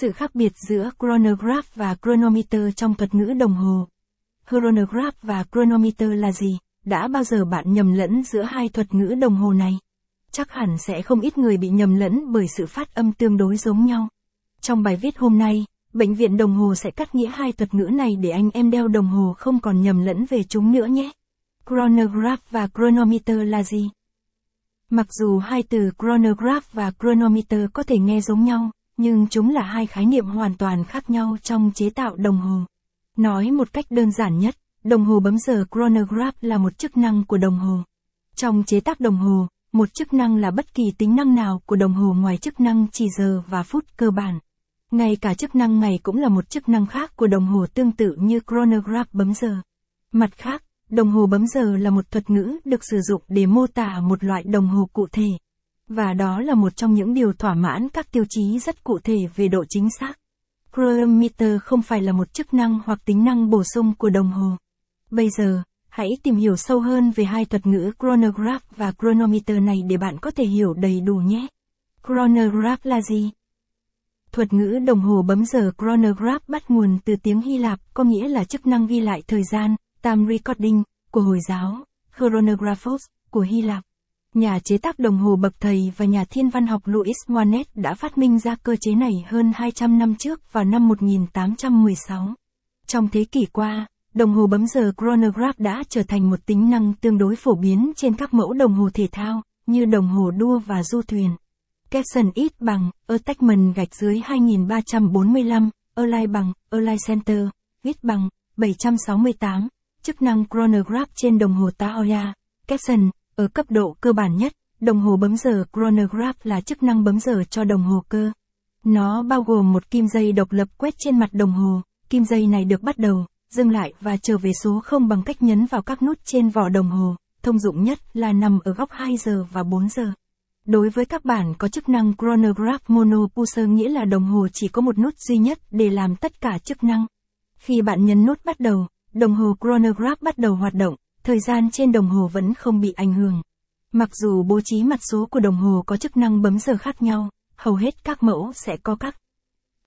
Sự khác biệt giữa chronograph và chronometer trong thuật ngữ đồng hồ. Chronograph và chronometer là gì? Đã bao giờ bạn nhầm lẫn giữa hai thuật ngữ đồng hồ này? Chắc hẳn sẽ không ít người bị nhầm lẫn bởi sự phát âm tương đối giống nhau. Trong bài viết hôm nay, bệnh viện đồng hồ sẽ cắt nghĩa hai thuật ngữ này để anh em đeo đồng hồ không còn nhầm lẫn về chúng nữa nhé. Chronograph và chronometer là gì? Mặc dù hai từ chronograph và chronometer có thể nghe giống nhau, nhưng chúng là hai khái niệm hoàn toàn khác nhau trong chế tạo đồng hồ. Nói một cách đơn giản nhất, đồng hồ bấm giờ chronograph là một chức năng của đồng hồ. Trong chế tác đồng hồ, một chức năng là bất kỳ tính năng nào của đồng hồ ngoài chức năng chỉ giờ và phút cơ bản. Ngay cả chức năng ngày cũng là một chức năng khác của đồng hồ tương tự như chronograph bấm giờ. Mặt khác, đồng hồ bấm giờ là một thuật ngữ được sử dụng để mô tả một loại đồng hồ cụ thể. Và đó là một trong những điều thỏa mãn các tiêu chí rất cụ thể về độ chính xác. Chronometer không phải là một chức năng hoặc tính năng bổ sung của đồng hồ. Bây giờ, hãy tìm hiểu sâu hơn về hai thuật ngữ chronograph và chronometer này để bạn có thể hiểu đầy đủ nhé. Chronograph là gì? Thuật ngữ đồng hồ bấm giờ chronograph bắt nguồn từ tiếng Hy Lạp, có nghĩa là chức năng ghi lại thời gian, time recording, của Hồi giáo, chronographos, của Hy Lạp. Nhà chế tác đồng hồ bậc thầy và nhà thiên văn học Louis Moinet đã phát minh ra cơ chế này hơn 200 năm trước vào năm 1816. Trong thế kỷ qua, đồng hồ bấm giờ chronograph đã trở thành một tính năng tương đối phổ biến trên các mẫu đồng hồ thể thao, như đồng hồ đua và du thuyền. Capson ít bằng, attachment gạch dưới 2345, Align bằng, Align Center, ít bằng, 768, chức năng chronograph trên đồng hồ Taoya, Capson, ở cấp độ cơ bản nhất, đồng hồ bấm giờ chronograph là chức năng bấm giờ cho đồng hồ cơ. Nó bao gồm một kim dây độc lập quét trên mặt đồng hồ, kim dây này được bắt đầu, dừng lại và trở về số 0 bằng cách nhấn vào các nút trên vỏ đồng hồ, thông dụng nhất là nằm ở góc 2 giờ và 4 giờ. Đối với các bản có chức năng chronograph mono nghĩa là đồng hồ chỉ có một nút duy nhất để làm tất cả chức năng. Khi bạn nhấn nút bắt đầu, đồng hồ chronograph bắt đầu hoạt động, thời gian trên đồng hồ vẫn không bị ảnh hưởng. Mặc dù bố trí mặt số của đồng hồ có chức năng bấm giờ khác nhau, hầu hết các mẫu sẽ có các